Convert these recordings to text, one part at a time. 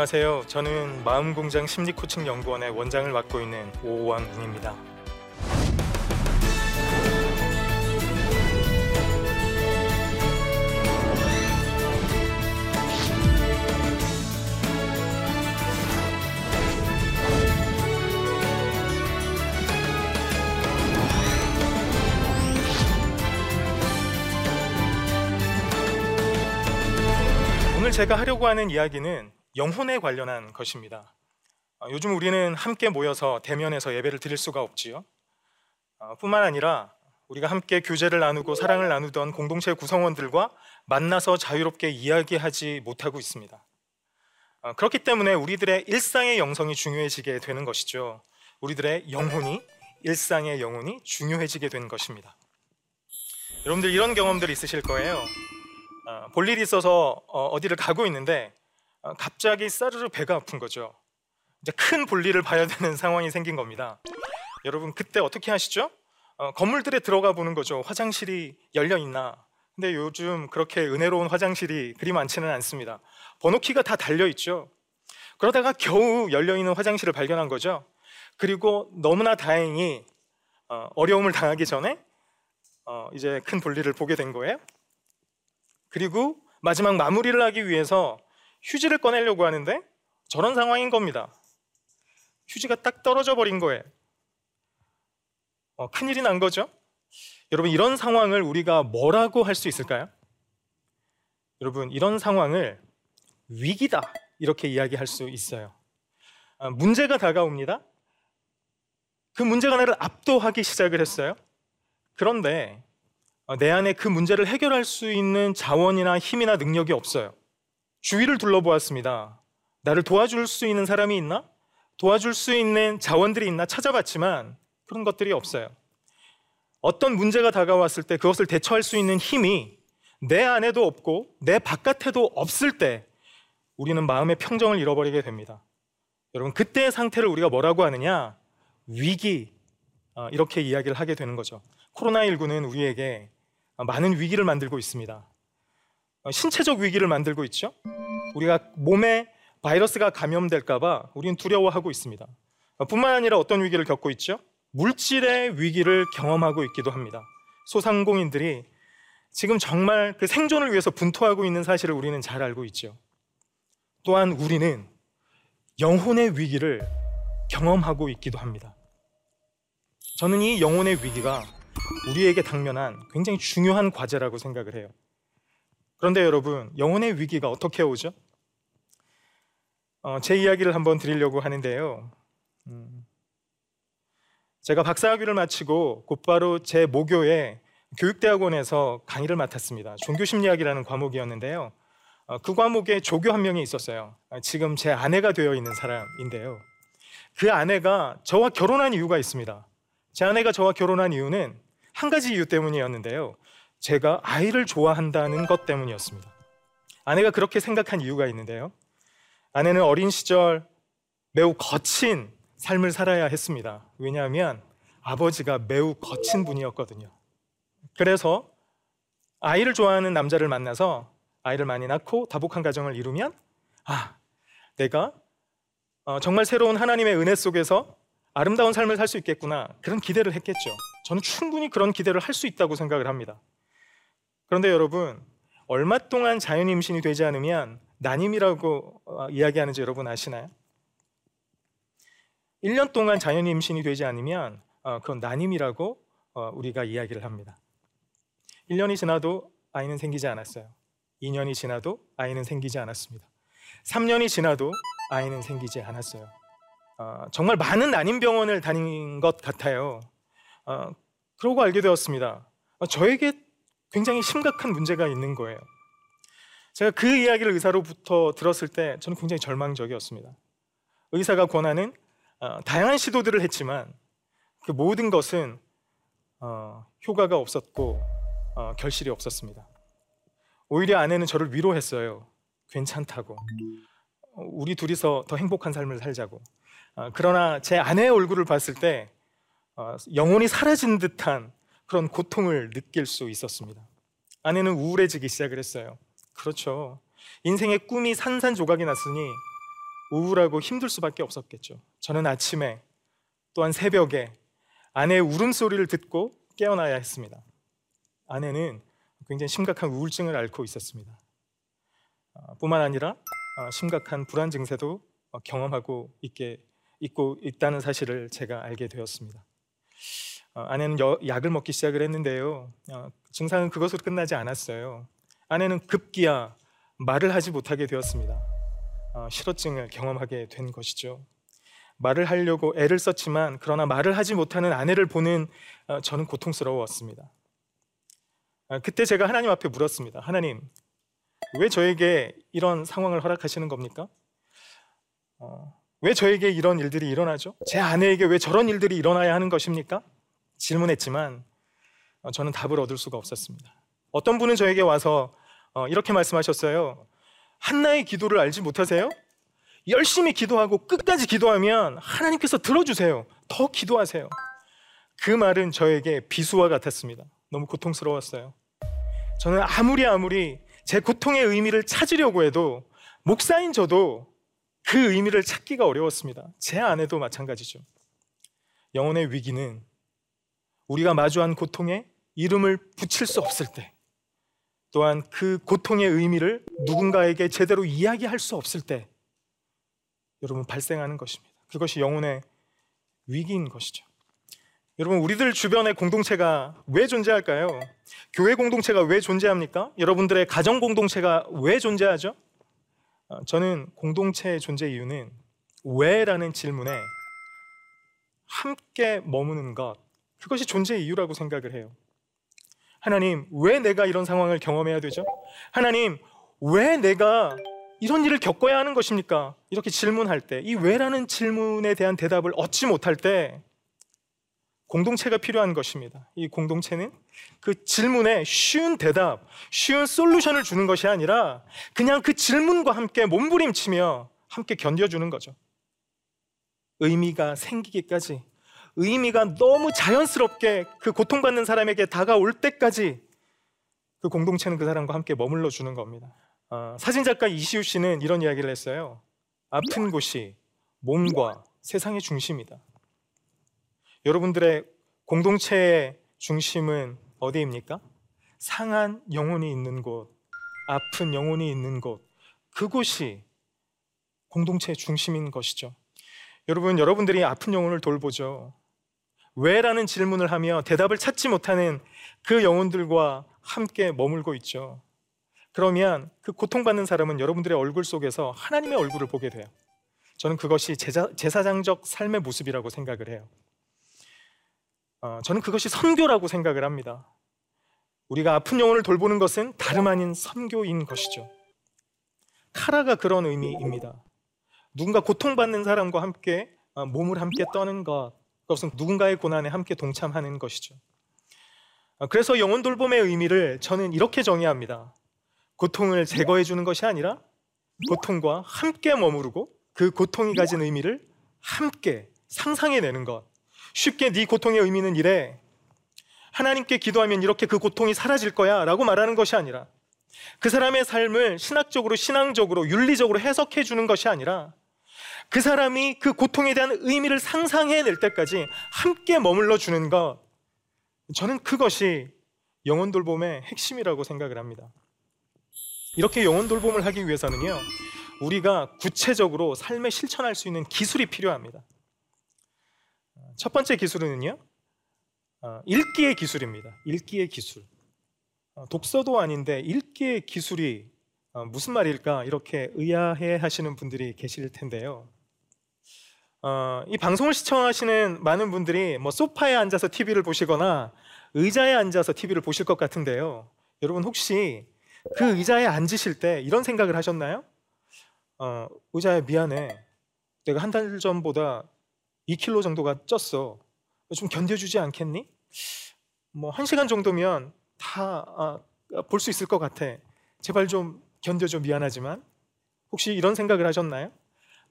안녕하세요. 저는 마음공장 심리코칭 연구원의 원장을 맡고 있는 오원웅입니다. 제가 하려고 하는 이야기는 영혼에 관련한 것입니다. 어, 요즘 우리는 함께 모여서 대면에서 예배를 드릴 수가 없지요. 어, 뿐만 아니라 우리가 함께 교제를 나누고 사랑을 나누던 공동체 구성원들과 만나서 자유롭게 이야기하지 못하고 있습니다. 어, 그렇기 때문에 우리들의 일상의 영성이 중요해지게 되는 것이죠. 우리들의 영혼이 일상의 영혼이 중요해지게 된 것입니다. 여러분들 이런 경험들 있으실 거예요. 볼 일이 있어서 어디를 가고 있는데 어, 갑자기 싸르르 배가 아픈 거죠. 이제 큰 볼일을 봐야 되는 상황이 생긴 겁니다. 여러분 그때 어떻게 하시죠? 어, 건물들에 들어가 보는 거죠. 화장실이 열려 있나? 근데 요즘 그렇게 은혜로운 화장실이 그리 많지는 않습니다. 번호키가 다 달려 있죠. 그러다가 겨우 열려 있는 화장실을 발견한 거죠. 그리고 너무나 다행히 어, 어려움을 당하기 전에 어, 이제 큰 볼일을 보게 된 거예요. 그리고 마지막 마무리를 하기 위해서 휴지를 꺼내려고 하는데 저런 상황인 겁니다. 휴지가 딱 떨어져 버린 거예요. 어, 큰일이 난 거죠. 여러분 이런 상황을 우리가 뭐라고 할 수 있을까요? 여러분 이런 상황을 위기다 이렇게 이야기할 수 있어요. 아, 문제가 다가옵니다. 그 문제가 나를 압도하기 시작을 했어요. 그런데 어, 내 안에 그 문제를 해결할 수 있는 자원이나 힘이나 능력이 없어요. 주위를 둘러보았습니다. 나를 도와줄 수 있는 사람이 있나? 도와줄 수 있는 자원들이 있나 찾아봤지만 그런 것들이 없어요. 어떤 문제가 다가왔을 때 그것을 대처할 수 있는 힘이 내 안에도 없고 내 바깥에도 없을 때 우리는 마음의 평정을 잃어버리게 됩니다. 여러분 그때의 상태를 우리가 뭐라고 하느냐? 위기 어, 이렇게 이야기를 하게 되는 거죠. 코로나19는 우리에게 많은 위기를 만들고 있습니다. 어, 신체적 위기를 만들고 있죠. 우리가 몸에 바이러스가 감염될까봐 우리는 두려워하고 있습니다. 어, 뿐만 아니라 어떤 위기를 겪고 있죠? 물질의 위기를 경험하고 있기도 합니다. 소상공인들이 지금 정말 그 생존을 위해서 분투하고 있는 사실을 우리는 잘 알고 있죠. 또한 우리는 영혼의 위기를 경험하고 있기도 합니다. 저는 이 영혼의 위기가 우리에게 당면한 굉장히 중요한 과제라고 생각을 해요. 그런데 여러분, 영혼의 위기가 어떻게 오죠? 어, 제 이야기를 한번 드리려고 하는데요. 음, 제가 박사학위를 마치고 곧바로 제 모교의 교육대학원에서 강의를 맡았습니다. 종교심리학이라는 과목이었는데요. 어, 그 과목에 조교 한 명이 있었어요. 어, 지금 제 아내가 되어 있는 사람인데요. 그 아내가 저와 결혼한 이유가 있습니다. 제 아내가 저와 결혼한 이유는 한 가지 이유 때문이었는데요. 제가 아이를 좋아한다는 것 때문이었습니다. 아내가 그렇게 생각한 이유가 있는데요. 아내는 어린 시절 매우 거친 삶을 살아야 했습니다. 왜냐하면 아버지가 매우 거친 분이었거든요. 그래서 아이를 좋아하는 남자를 만나서 아이를 많이 낳고 다복한 가정을 이루면 아, 내가 어, 정말 새로운 하나님의 은혜 속에서 아름다운 삶을 살 수 있겠구나. 그런 기대를 했겠죠. 저는 충분히 그런 기대를 할 수 있다고 생각을 합니다. 그런데 여러분, 얼마 동안 자연 임신이 되지 않으면 난임이라고 어, 이야기하는지 여러분 아시나요? 1년 동안 자연 임신이 되지 않으면 어, 그건 난임이라고 어, 우리가 이야기를 합니다. 1년이 지나도 아이는 생기지 않았어요. 2년이 지나도 아이는 생기지 않았습니다. 3년이 지나도 아이는 생기지 않았어요. 정말 많은 난임 병원을 다닌 것 같아요. 그러고 알게 되었습니다. 저에게 굉장히 심각한 문제가 있는 거예요. 제가 그 이야기를 의사로부터 들었을 때 저는 굉장히 절망적이었습니다. 의사가 권하는 어, 다양한 시도들을 했지만 그 모든 것은 어, 효과가 없었고 어, 결실이 없었습니다. 오히려 아내는 저를 위로했어요. 괜찮다고. 우리 둘이서 더 행복한 삶을 살자고. 어, 그러나 제 아내의 얼굴을 봤을 때 어, 영혼이 사라진 듯한 그런 고통을 느낄 수 있었습니다. 아내는 우울해지기 시작을 했어요. 그렇죠. 인생의 꿈이 산산조각이 났으니 우울하고 힘들 수밖에 없었겠죠. 저는 아침에 또한 새벽에 아내의 울음소리를 듣고 깨어나야 했습니다. 아내는 굉장히 심각한 우울증을 앓고 있었습니다. 어, 뿐만 아니라 어, 심각한 불안 증세도 어, 경험하고 있게 있고 있다는 사실을 제가 알게 되었습니다. 아내는 약을 먹기 시작을 했는데요. 증상은 그것으로 끝나지 않았어요. 아내는 급기야 말을 하지 못하게 되었습니다. 실어증을 경험하게 된 것이죠. 말을 하려고 애를 썼지만 그러나 말을 하지 못하는 아내를 보는 저는 고통스러웠습니다. 그때 제가 하나님 앞에 물었습니다. 하나님, 왜 저에게 이런 상황을 허락하시는 겁니까? 어, 왜 저에게 이런 일들이 일어나죠? 제 아내에게 왜 저런 일들이 일어나야 하는 것입니까? 질문했지만 어, 저는 답을 얻을 수가 없었습니다. 어떤 분은 저에게 와서 어, 이렇게 말씀하셨어요. 한나의 기도를 알지 못하세요? 열심히 기도하고 끝까지 기도하면 하나님께서 들어주세요. 더 기도하세요. 그 말은 저에게 비수와 같았습니다. 너무 고통스러웠어요. 저는 아무리 아무리 제 고통의 의미를 찾으려고 해도 목사인 저도 그 의미를 찾기가 어려웠습니다. 제 아내도 마찬가지죠. 영혼의 위기는 우리가 마주한 고통에 이름을 붙일 수 없을 때, 또한 그 고통의 의미를 누군가에게 제대로 이야기할 수 없을 때, 여러분 발생하는 것입니다. 그것이 영혼의 위기인 것이죠. 여러분 우리들 주변의 공동체가 왜 존재할까요? 교회 공동체가 왜 존재합니까? 여러분들의 가정 공동체가 왜 존재하죠? 어, 저는 공동체의 존재 이유는 왜라는 질문에 함께 머무는 것 그것이 존재 이유라고 생각을 해요. 하나님, 왜 내가 이런 상황을 경험해야 되죠? 하나님, 왜 내가 이런 일을 겪어야 하는 것입니까? 이렇게 질문할 때, 이 왜라는 질문에 대한 대답을 얻지 못할 때, 공동체가 필요한 것입니다. 이 공동체는 그 질문에 쉬운 대답, 쉬운 솔루션을 주는 것이 아니라 그냥 그 질문과 함께 몸부림치며 함께 견뎌주는 거죠. 의미가 생기기까지, 의미가 너무 자연스럽게 그 고통받는 사람에게 다가올 때까지 그 공동체는 그 사람과 함께 머물러 주는 겁니다. 어, 사진작가 이시우 씨는 이런 이야기를 했어요. 아픈 곳이 몸과 세상의 중심이다. 여러분들의 공동체의 중심은 어디입니까? 상한 영혼이 있는 곳, 아픈 영혼이 있는 곳, 그곳이 공동체의 중심인 것이죠. 여러분, 여러분들이 아픈 영혼을 돌보죠. 왜라는 질문을 하며 대답을 찾지 못하는 그 영혼들과 함께 머물고 있죠. 그러면 그 고통받는 사람은 여러분들의 얼굴 속에서 하나님의 얼굴을 보게 돼요. 저는 그것이 제사, 제사장적 삶의 모습이라고 생각을 해요. 어, 저는 그것이 선교라고 생각을 합니다. 우리가 아픈 영혼을 돌보는 것은 다름 아닌 선교인 것이죠. 카라가 그런 의미입니다. 누군가 고통받는 사람과 함께 어, 몸을 함께 떠는 것, 그것은 누군가의 고난에 함께 동참하는 것이죠. 어, 그래서 영혼 돌봄의 의미를 저는 이렇게 정의합니다. 고통을 제거해 주는 것이 아니라 고통과 함께 머무르고 그 고통이 가진 의미를 함께 상상해 내는 것. 쉽게 네 고통의 의미는 이래. 하나님께 기도하면 이렇게 그 고통이 사라질 거야 라고 말하는 것이 아니라 그 사람의 삶을 신학적으로, 신앙적으로, 윤리적으로 해석해 주는 것이 아니라 그 사람이 그 고통에 대한 의미를 상상해낼 때까지 함께 머물러 주는 것. 저는 그것이 영혼 돌봄의 핵심이라고 생각을 합니다. 이렇게 영혼 돌봄을 하기 위해서는요, 우리가 구체적으로 삶에 실천할 수 있는 기술이 필요합니다. 첫 번째 기술은요, 어, 읽기의 기술입니다. 읽기의 기술. 어, 독서도 아닌데 읽기의 기술이 어, 무슨 말일까 이렇게 의아해 하시는 분들이 계실 텐데요. 이 방송을 시청하시는 많은 분들이 뭐 소파에 앉아서 TV를 보시거나 의자에 앉아서 TV를 보실 것 같은데요. 여러분 혹시 그 의자에 앉으실 때 이런 생각을 하셨나요? 어, 의자에 미안해. 내가 한 달 전보다 2kg 정도가 쪘어. 좀 견뎌주지 않겠니? 뭐, 한 시간 정도면 다 볼수 아, 있을 것 같아. 제발 좀 견뎌줘. 미안하지만. 혹시 이런 생각을 하셨나요?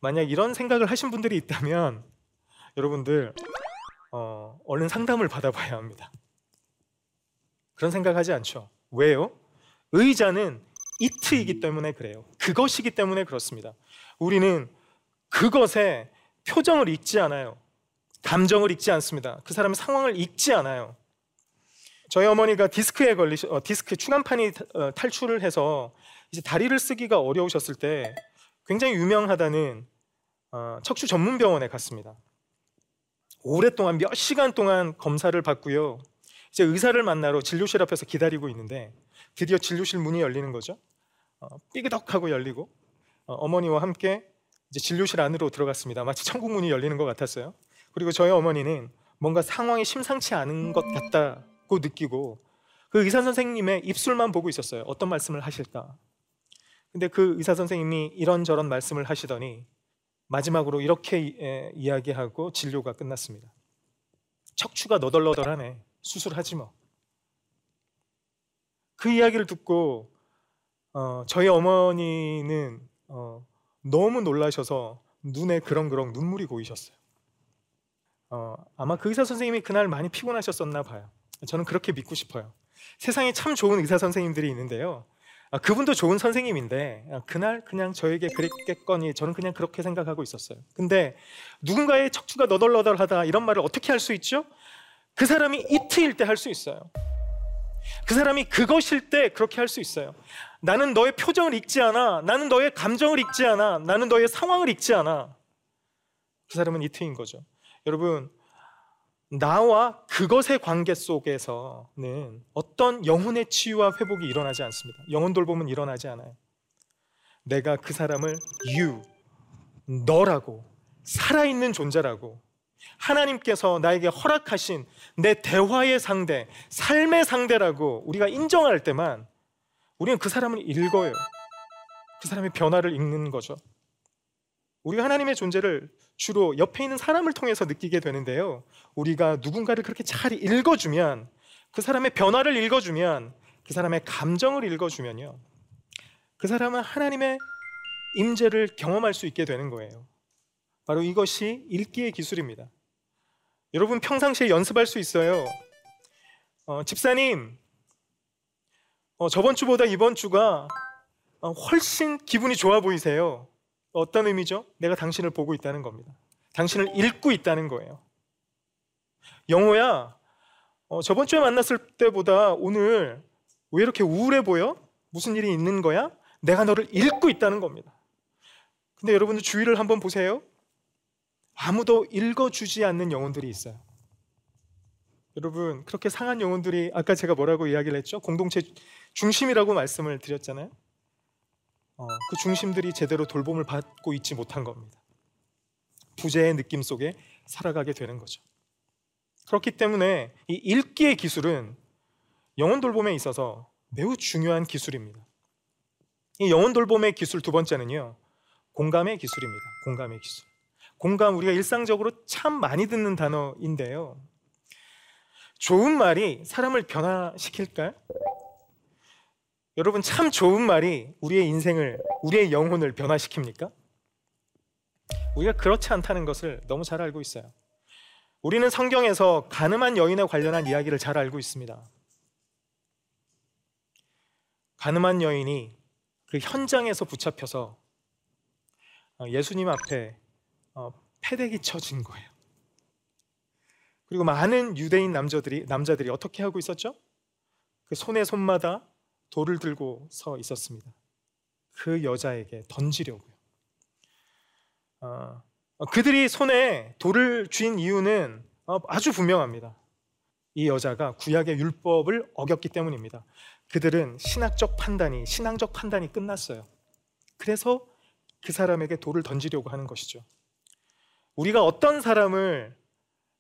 만약 이런 생각을 하신 분들이 있다면 여러분들 어, 얼른 상담을 받아봐야 합니다. 그런 생각하지 않죠. 왜요? 의자는 이트이기 때문에 그래요. 그것이기 때문에 그렇습니다. 우리는 그것에 표정을 읽지 않아요. 감정을 읽지 않습니다. 그 사람의 상황을 읽지 않아요. 저희 어머니가 디스크에 걸리 어, 디스크 추간판이 어, 탈출을 해서 이제 다리를 쓰기가 어려우셨을 때 굉장히 유명하다는 어, 척추 전문 병원에 갔습니다. 오랫동안 몇 시간 동안 검사를 받고요. 이제 의사를 만나러 진료실 앞에서 기다리고 있는데 드디어 진료실 문이 열리는 거죠. 어, 삐그덕하고 열리고 어, 어머니와 함께 이제 진료실 안으로 들어갔습니다. 마치 천국 문이 열리는 것 같았어요. 그리고 저희 어머니는 뭔가 상황이 심상치 않은 것 같다고 느끼고 그 의사 선생님의 입술만 보고 있었어요. 어떤 말씀을 하실까? 근데 그 의사 선생님이 이런저런 말씀을 하시더니 마지막으로 이렇게 이야기하고 진료가 끝났습니다. 척추가 너덜너덜하네. 수술하지 뭐. 그 이야기를 듣고 어, 저희 어머니는 어, 너무 놀라셔서 눈에 그렁그렁 눈물이 고이셨어요. 어, 아마 그 의사 선생님이 그날 많이 피곤하셨었나 봐요. 저는 그렇게 믿고 싶어요. 세상에 참 좋은 의사 선생님들이 있는데요. 아, 그분도 좋은 선생님인데 아, 그날 그냥 저에게 그랬겠거니 저는 그냥 그렇게 생각하고 있었어요. 근데 누군가의 척추가 너덜너덜하다 이런 말을 어떻게 할 수 있죠? 그 사람이 이트일 때 할 수 있어요. 그 사람이 그것일 때 그렇게 할 수 있어요. 나는 너의 표정을 읽지 않아. 나는 너의 감정을 읽지 않아. 나는 너의 상황을 읽지 않아. 그 사람은 이트인 거죠. 여러분, 나와 그것의 관계 속에서는 어떤 영혼의 치유와 회복이 일어나지 않습니다. 영혼 돌봄은 일어나지 않아요. 내가 그 사람을 you, 너라고, 살아있는 존재라고, 하나님께서 나에게 허락하신 내 대화의 상대, 삶의 상대라고 우리가 인정할 때만 우리는 그 사람을 읽어요. 그 사람의 변화를 읽는 거죠. 우리가 하나님의 존재를 주로 옆에 있는 사람을 통해서 느끼게 되는데요. 우리가 누군가를 그렇게 잘 읽어주면 그 사람의 변화를 읽어주면 그 사람의 감정을 읽어주면요. 그 사람은 하나님의 임재를 경험할 수 있게 되는 거예요. 바로 이것이 읽기의 기술입니다. 여러분 평상시에 연습할 수 있어요. 어, 집사님, 어, 저번 주보다 이번 주가 어, 훨씬 기분이 좋아 보이세요. 어떤 의미죠? 내가 당신을 보고 있다는 겁니다. 당신을 읽고 있다는 거예요. 영호야, 어, 저번 주에 만났을 때보다 오늘 왜 이렇게 우울해 보여? 무슨 일이 있는 거야? 내가 너를 읽고 있다는 겁니다. 근데 여러분들 주위를 한번 보세요. 아무도 읽어주지 않는 영혼들이 있어요. 여러분, 그렇게 상한 영혼들이 아까 제가 뭐라고 이야기를 했죠? 공동체 중심이라고 말씀을 드렸잖아요. 어, 그 중심들이 제대로 돌봄을 받고 있지 못한 겁니다. 부재의 느낌 속에 살아가게 되는 거죠. 그렇기 때문에 이 읽기의 기술은 영혼 돌봄에 있어서 매우 중요한 기술입니다. 이 영혼 돌봄의 기술 두 번째는요, 공감의 기술입니다. 공감의 기술. 공감 우리가 일상적으로 참 많이 듣는 단어인데요. 좋은 말이 사람을 변화시킬까요? 여러분 참 좋은 말이 우리의 인생을 우리의 영혼을 변화시킵니까? 우리가 그렇지 않다는 것을 너무 잘 알고 있어요. 우리는 성경에서 가늠한 여인에 관련한 이야기를 잘 알고 있습니다. 가늠한 여인이 그 현장에서 붙잡혀서 어, 예수님 앞에 어, 패대기 쳐진 거예요. 그리고 많은 유대인 남자들이 남자들이 어떻게 하고 있었죠? 그 손에 손마다 돌을 들고 서 있었습니다. 그 여자에게 던지려고요. 어, 그들이 손에 돌을 쥔 이유는 어, 아주 분명합니다. 이 여자가 구약의 율법을 어겼기 때문입니다. 그들은 신학적 판단이 신앙적 판단이 끝났어요. 그래서 그 사람에게 돌을 던지려고 하는 것이죠. 우리가 어떤 사람을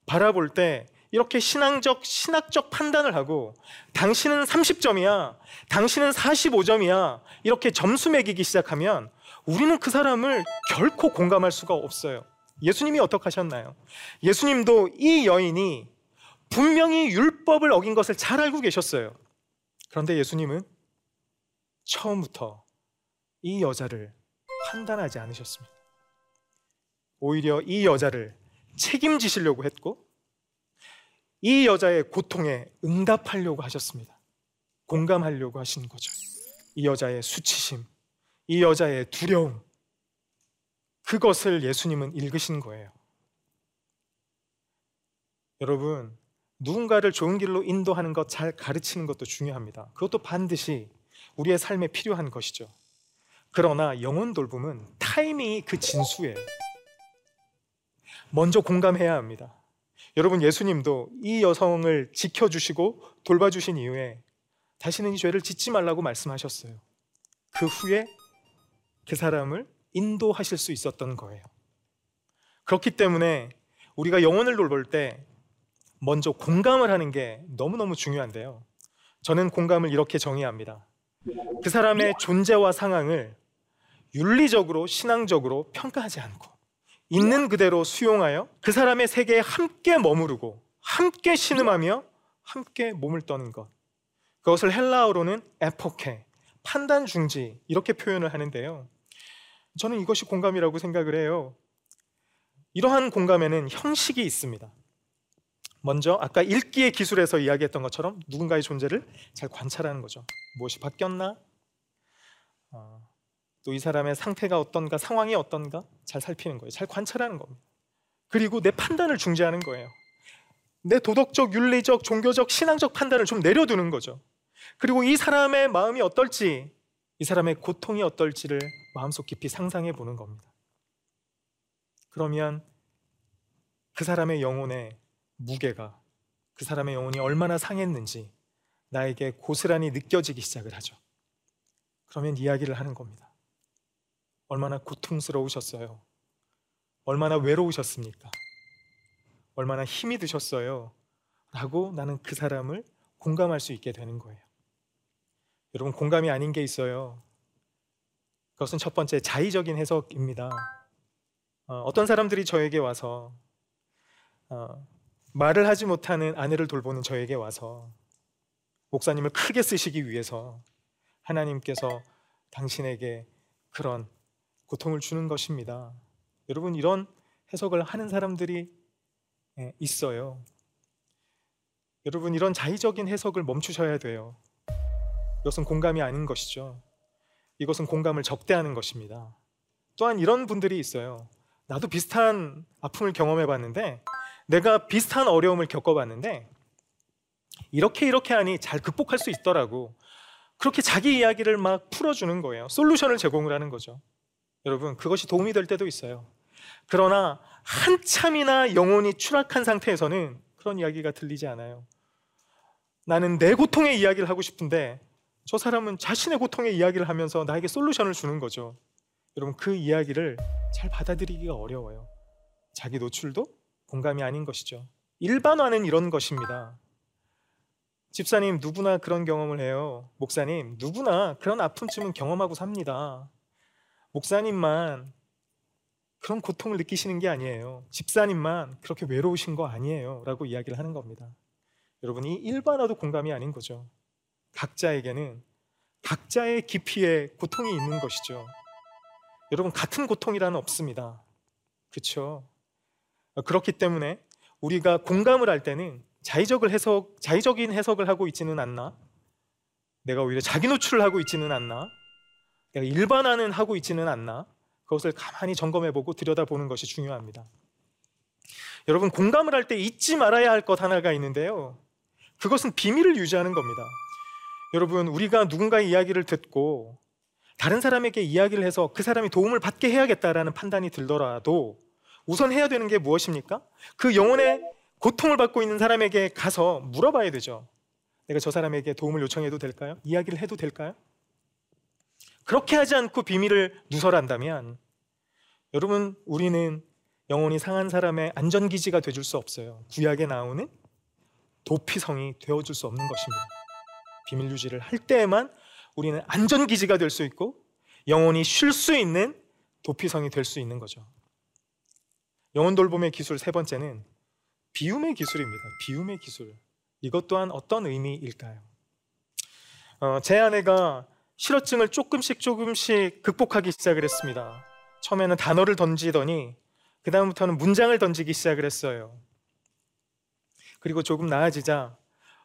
바라볼 때 이렇게 신앙적, 신학적 판단을 하고 당신은 30점이야, 당신은 45점이야, 이렇게 점수 매기기 시작하면 우리는 그 사람을 결코 공감할 수가 없어요. 예수님이 어떻게 하셨나요? 예수님도 이 여인이 분명히 율법을 어긴 것을 잘 알고 계셨어요. 그런데 예수님은 처음부터 이 여자를 판단하지 않으셨습니다. 오히려 이 여자를 책임지시려고 했고 이 여자의 고통에 응답하려고 하셨습니다. 공감하려고 하신 거죠. 이 여자의 수치심, 이 여자의 두려움, 그것을 예수님은 읽으신 거예요. 여러분, 누군가를 좋은 길로 인도하는 것, 잘 가르치는 것도 중요합니다. 그것도 반드시 우리의 삶에 필요한 것이죠. 그러나 영혼 돌봄은 타이밍이 그 진수예요. 먼저 공감해야 합니다. 여러분, 예수님도 이 여성을 지켜주시고 돌봐주신 이후에 다시는 이 죄를 짓지 말라고 말씀하셨어요. 그 후에 그 사람을 인도하실 수 있었던 거예요. 그렇기 때문에 우리가 영혼을 돌볼 때 먼저 공감을 하는 게 너무너무 중요한데요. 저는 공감을 이렇게 정의합니다. 그 사람의 존재와 상황을 윤리적으로, 신앙적으로 평가하지 않고 있는 그대로 수용하여 그 사람의 세계에 함께 머무르고 함께 신음하며 함께 몸을 떠는 것. 그것을 헬라어로는 에포케, 판단 중지 이렇게 표현을 하는데요. 저는 이것이 공감이라고 생각을 해요. 이러한 공감에는 형식이 있습니다. 먼저 아까 읽기의 기술에서 이야기했던 것처럼 누군가의 존재를 잘 관찰하는 거죠. 무엇이 바뀌었나? 어, 또 이 사람의 상태가 어떤가, 상황이 어떤가 잘 살피는 거예요. 잘 관찰하는 겁니다. 그리고 내 판단을 중재하는 거예요. 내 도덕적, 윤리적, 종교적, 신앙적 판단을 좀 내려두는 거죠. 그리고 이 사람의 마음이 어떨지, 이 사람의 고통이 어떨지를 마음속 깊이 상상해 보는 겁니다. 그러면 그 사람의 영혼에 무게가 그 사람의 영혼이 얼마나 상했는지 나에게 고스란히 느껴지기 시작을 하죠. 그러면 이야기를 하는 겁니다. 얼마나 고통스러우셨어요? 얼마나 외로우셨습니까? 얼마나 힘이 드셨어요? 라고 나는 그 사람을 공감할 수 있게 되는 거예요. 여러분, 공감이 아닌 게 있어요. 그것은 첫 번째 자의적인 해석입니다. 어, 떤 사람들이 저에게 와서 어, 말을 하지 못하는 아내를 돌보는 저에게 와서 목사님을 크게 쓰시기 위해서 하나님께서 당신에게 그런 고통을 주는 것입니다. 여러분 이런 해석을 하는 사람들이 예, 있어요. 여러분 이런 자의적인 해석을 멈추셔야 돼요. 이것은 공감이 아닌 것이죠. 이것은 공감을 적대하는 것입니다. 또한 이런 분들이 있어요. 나도 비슷한 아픔을 경험해 봤는데 내가 비슷한 어려움을 겪어 봤는데 이렇게 이렇게 하니 잘 극복할 수 있더라고. 그렇게 자기 이야기를 막 풀어주는 거예요. 솔루션을 제공을 하는 거죠. 여러분, 그것이 도움이 될 때도 있어요. 그러나 한참이나 영혼이 추락한 상태에서는 그런 이야기가 들리지 않아요. 나는 내 고통의 이야기를 하고 싶은데 저 사람은 자신의 고통의 이야기를 하면서 나에게 솔루션을 주는 거죠. 여러분, 그 이야기를 잘 받아들이기가 어려워요. 자기 노출도 공감이 아닌 것이죠. 일반화는 이런 것입니다. 집사님, 누구나 그런 경험을 해요. 목사님, 누구나 그런 아픔쯤은 경험하고 삽니다. 목사님만 그런 고통을 느끼시는 게 아니에요. 집사님만 그렇게 외로우신 거 아니에요. 라고 이야기를 하는 겁니다. 여러분이 일반화도 공감이 아닌 거죠. 각자에게는 각자의 깊이에 고통이 있는 것이죠. 여러분, 같은 고통이라는 없습니다. 그렇죠? 그렇기 때문에 우리가 공감을 할 때는 자의적을 해석, 자의적인 해석을 하고 있지는 않나? 내가 오히려 자기 노출을 하고 있지는 않나? 내가 일반화는 하고 있지는 않나? 그것을 가만히 점검해보고 들여다보는 것이 중요합니다. 여러분 공감을 할 때 잊지 말아야 할 것 하나가 있는데요. 그것은 비밀을 유지하는 겁니다. 여러분 우리가 누군가의 이야기를 듣고 다른 사람에게 이야기를 해서 그 사람이 도움을 받게 해야겠다라는 판단이 들더라도 우선 해야 되는 게 무엇입니까? 그 영혼의 고통을 받고 있는 사람에게 가서 물어봐야 되죠. 내가 저 사람에게 도움을 요청해도 될까요? 이야기를 해도 될까요? 그렇게 하지 않고 비밀을 누설한다면 여러분 우리는 영혼이 상한 사람의 안전기지가 되줄 수 없어요. 구약에 나오는 도피성이 되어줄 수 없는 것입니다. 비밀 유지를 할 때에만 우리는 안전기지가 될 수 있고 영혼이 쉴 수 있는 도피성이 될 수 있는 거죠. 영혼 돌봄의 기술 세 번째는 비움의 기술입니다. 비움의 기술. 이것 또한 어떤 의미일까요? 어, 제 아내가 실어증을 조금씩 조금씩 극복하기 시작을 했습니다. 처음에는 단어를 던지더니 그 다음부터는 문장을 던지기 시작을 했어요. 그리고 조금 나아지자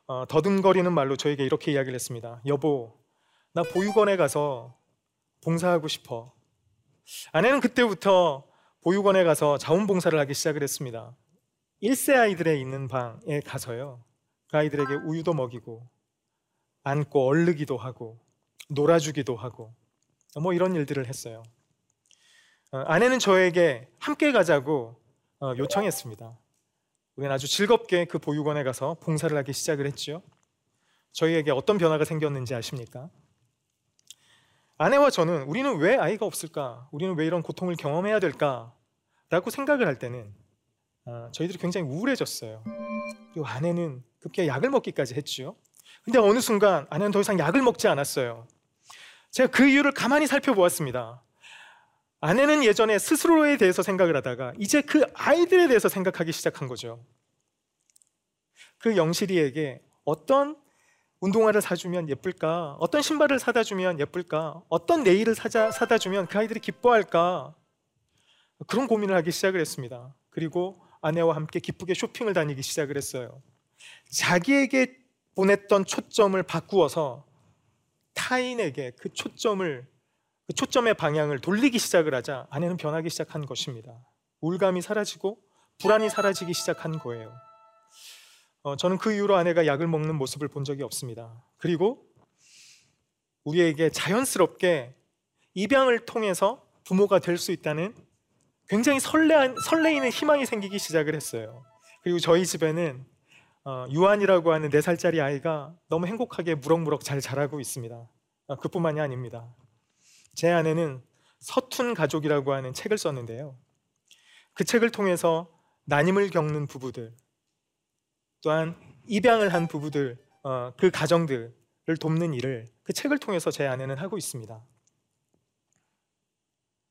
어, 더듬거리는 말로 저에게 이렇게 이야기를 했습니다. 여보, 나 보육원에 가서 봉사하고 싶어. 아내는 그때부터 보육원에 가서 자원봉사를 하기 시작을 했습니다. 1세 아이들의 있는 방에 가서요. 그 아이들에게 우유도 먹이고 안고 얼르기도 하고 놀아주기도 하고 뭐 이런 일들을 했어요. 어, 아내는 저에게 함께 가자고 어, 요청했습니다. 우리는 아주 즐겁게 그 보육원에 가서 봉사를 하기 시작을 했죠. 저희에게 어떤 변화가 생겼는지 아십니까? 아내와 저는 우리는 왜 아이가 없을까? 우리는 왜 이런 고통을 경험해야 될까? 라고 생각을 할 때는 어, 저희들이 굉장히 우울해졌어요. 그리고 아내는 급기야 약을 먹기까지 했죠. 근데 어느 순간 아내는 더 이상 약을 먹지 않았어요. 제가 그 이유를 가만히 살펴보았습니다. 아내는 예전에 스스로에 대해서 생각을 하다가 이제 그 아이들에 대해서 생각하기 시작한 거죠. 그 영실이에게 어떤 운동화를 사주면 예쁠까? 어떤 신발을 사다 주면 예쁠까? 어떤 네일을 사자, 사다 주면 그 아이들이 기뻐할까? 그런 고민을 하기 시작을 했습니다. 그리고 아내와 함께 기쁘게 쇼핑을 다니기 시작을 했어요. 자기에게 보냈던 초점을 바꾸어서 타인에게 그 초점을 그 초점의 방향을 돌리기 시작을 하자 아내는 변하기 시작한 것입니다. 우울감이 사라지고 불안이 사라지기 시작한 거예요. 어, 저는 그 이후로 아내가 약을 먹는 모습을 본 적이 없습니다. 그리고 우리에게 자연스럽게 입양을 통해서 부모가 될 수 있다는 굉장히 설레, 설레이는 희망이 생기기 시작을 했어요. 그리고 저희 집에는 어, 유한이라고 하는 4살짜리 아이가 너무 행복하게 무럭무럭 잘 자라고 있습니다. 어, 그뿐만이 아닙니다. 제 아내는 서툰 가족이라고 하는 책을 썼는데요. 그 책을 통해서 난임을 겪는 부부들, 또한 입양을 한 부부들, 어, 그 가정들을 돕는 일을 그 책을 통해서 제 아내는 하고 있습니다.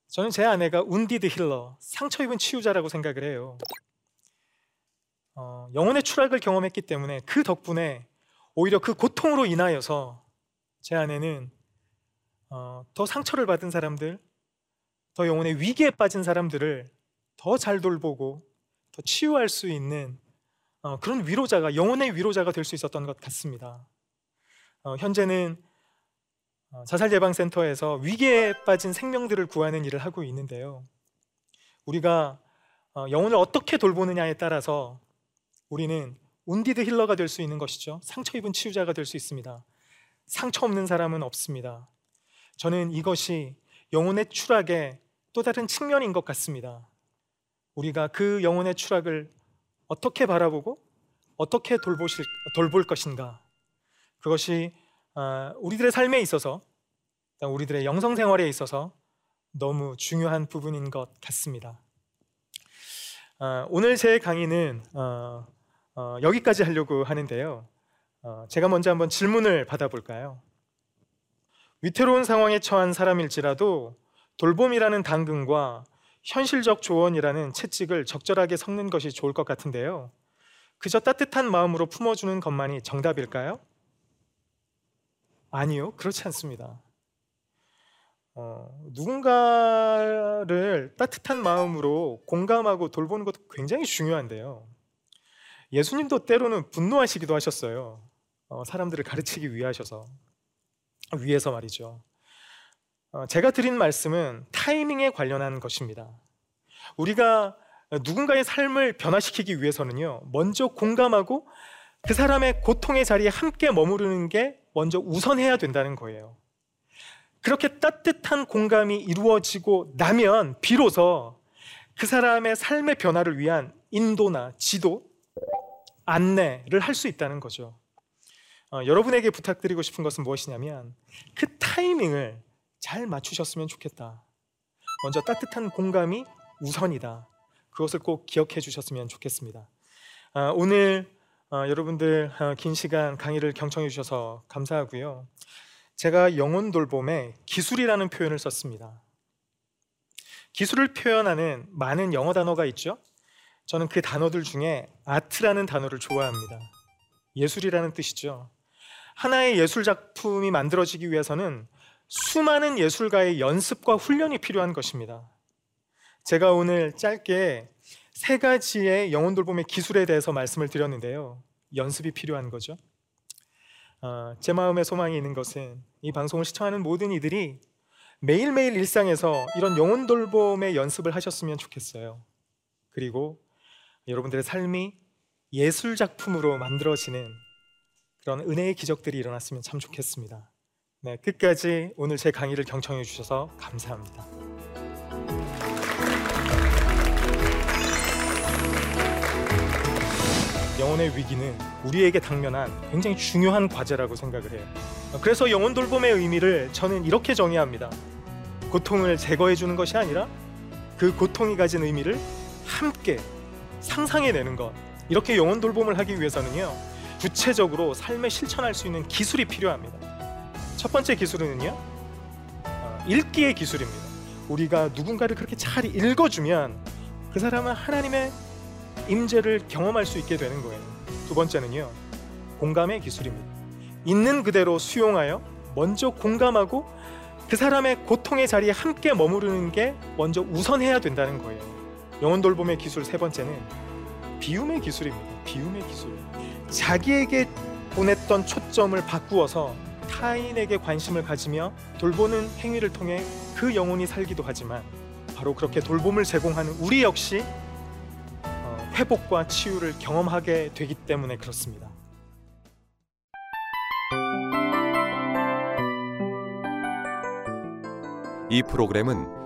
저는 제 아내가 운디드 힐러, 상처 입은 치유자라고 생각을 해요. 어, 영혼의 추락을 경험했기 때문에 그 덕분에 오히려 그 고통으로 인하여서 제 아내는 어, 더 상처를 받은 사람들, 더 영혼의 위기에 빠진 사람들을 더 잘 돌보고 더 치유할 수 있는 어, 그런 위로자가 영혼의 위로자가 될 수 있었던 것 같습니다. 어, 현재는 어, 자살 예방 센터에서 위기에 빠진 생명들을 구하는 일을 하고 있는데요. 우리가 어, 영혼을 어떻게 돌보느냐에 따라서 우리는 운디드 힐러가 될 수 있는 것이죠. 상처 입은 치유자가 될 수 있습니다. 상처 없는 사람은 없습니다. 저는 이것이 영혼의 추락의 또 다른 측면인 것 같습니다. 우리가 그 영혼의 추락을 어떻게 바라보고 어떻게 돌보실, 돌볼 것인가. 그것이 아, 우리들의 삶에 있어서 우리들의 영성 생활에 있어서 너무 중요한 부분인 것 같습니다. 아, 오늘 제 강의는 어, 어, 여기까지 하려고 하는데요. 어, 제가 먼저 한번 질문을 받아볼까요? 위태로운 상황에 처한 사람일지라도 돌봄이라는 당근과 현실적 조언이라는 채찍을 적절하게 섞는 것이 좋을 것 같은데요. 그저 따뜻한 마음으로 품어주는 것만이 정답일까요? 아니요, 그렇지 않습니다. 어, 누군가를 따뜻한 마음으로 공감하고 돌보는 것도 굉장히 중요한데요. 예수님도 때로는 분노하시기도 하셨어요. 어, 사람들을 가르치기 위하셔서. 위해서 말이죠. 어, 제가 드린 말씀은 타이밍에 관련한 것입니다. 우리가 누군가의 삶을 변화시키기 위해서는요, 먼저 공감하고 그 사람의 고통의 자리에 함께 머무르는 게 먼저 우선해야 된다는 거예요. 그렇게 따뜻한 공감이 이루어지고 나면 비로소 그 사람의 삶의 변화를 위한 인도나 지도, 안내를 할 수 있다는 거죠. 어, 여러분에게 부탁드리고 싶은 것은 무엇이냐면 그 타이밍을 잘 맞추셨으면 좋겠다. 먼저 따뜻한 공감이 우선이다. 그것을 꼭 기억해 주셨으면 좋겠습니다. 아, 오늘 어, 여러분들 어, 긴 시간 강의를 경청해 주셔서 감사하고요. 제가 영혼 돌봄에 기술이라는 표현을 썼습니다. 기술을 표현하는 많은 영어 단어가 있죠. 저는 그 단어들 중에 아트라는 단어를 좋아합니다. 예술이라는 뜻이죠. 하나의 예술 작품이 만들어지기 위해서는 수많은 예술가의 연습과 훈련이 필요한 것입니다. 제가 오늘 짧게 세 가지의 영혼 돌봄의 기술에 대해서 말씀을 드렸는데요. 연습이 필요한 거죠. 어, 제 마음의 소망이 있는 것은 이 방송을 시청하는 모든 이들이 매일매일 일상에서 이런 영혼 돌봄의 연습을 하셨으면 좋겠어요. 그리고 여러분들의 삶이 예술 작품으로 만들어지는 그런 은혜의 기적들이 일어났으면 참 좋겠습니다. 네, 끝까지 오늘 제 강의를 경청해 주셔서 감사합니다. 영혼의 위기는 우리에게 당면한 굉장히 중요한 과제라고 생각을 해요. 그래서 영혼 돌봄의 의미를 저는 이렇게 정의합니다. 고통을 제거해 주는 것이 아니라 그 고통이 가진 의미를 함께 상상해내는 것. 이렇게 영혼 돌봄을 하기 위해서는요. 구체적으로 삶에 실천할 수 있는 기술이 필요합니다. 첫 번째 기술은요. 어, 읽기의 기술입니다. 우리가 누군가를 그렇게 잘 읽어주면 그 사람은 하나님의 임재를 경험할 수 있게 되는 거예요. 두 번째는요. 공감의 기술입니다. 있는 그대로 수용하여 먼저 공감하고 그 사람의 고통의 자리에 함께 머무르는 게 먼저 우선해야 된다는 거예요. 영혼 돌봄의 기술 세 번째는 비움의 기술입니다. 비움의 기술. 자기에게 보냈던 초점을 바꾸어서 타인에게 관심을 가지며 돌보는 행위를 통해 그 영혼이 살기도 하지만 바로 그렇게 돌봄을 제공하는 우리 역시 어, 회복과 치유를 경험하게 되기 때문에 그렇습니다. 이 프로그램은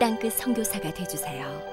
땅끝 선교사가 되주세요.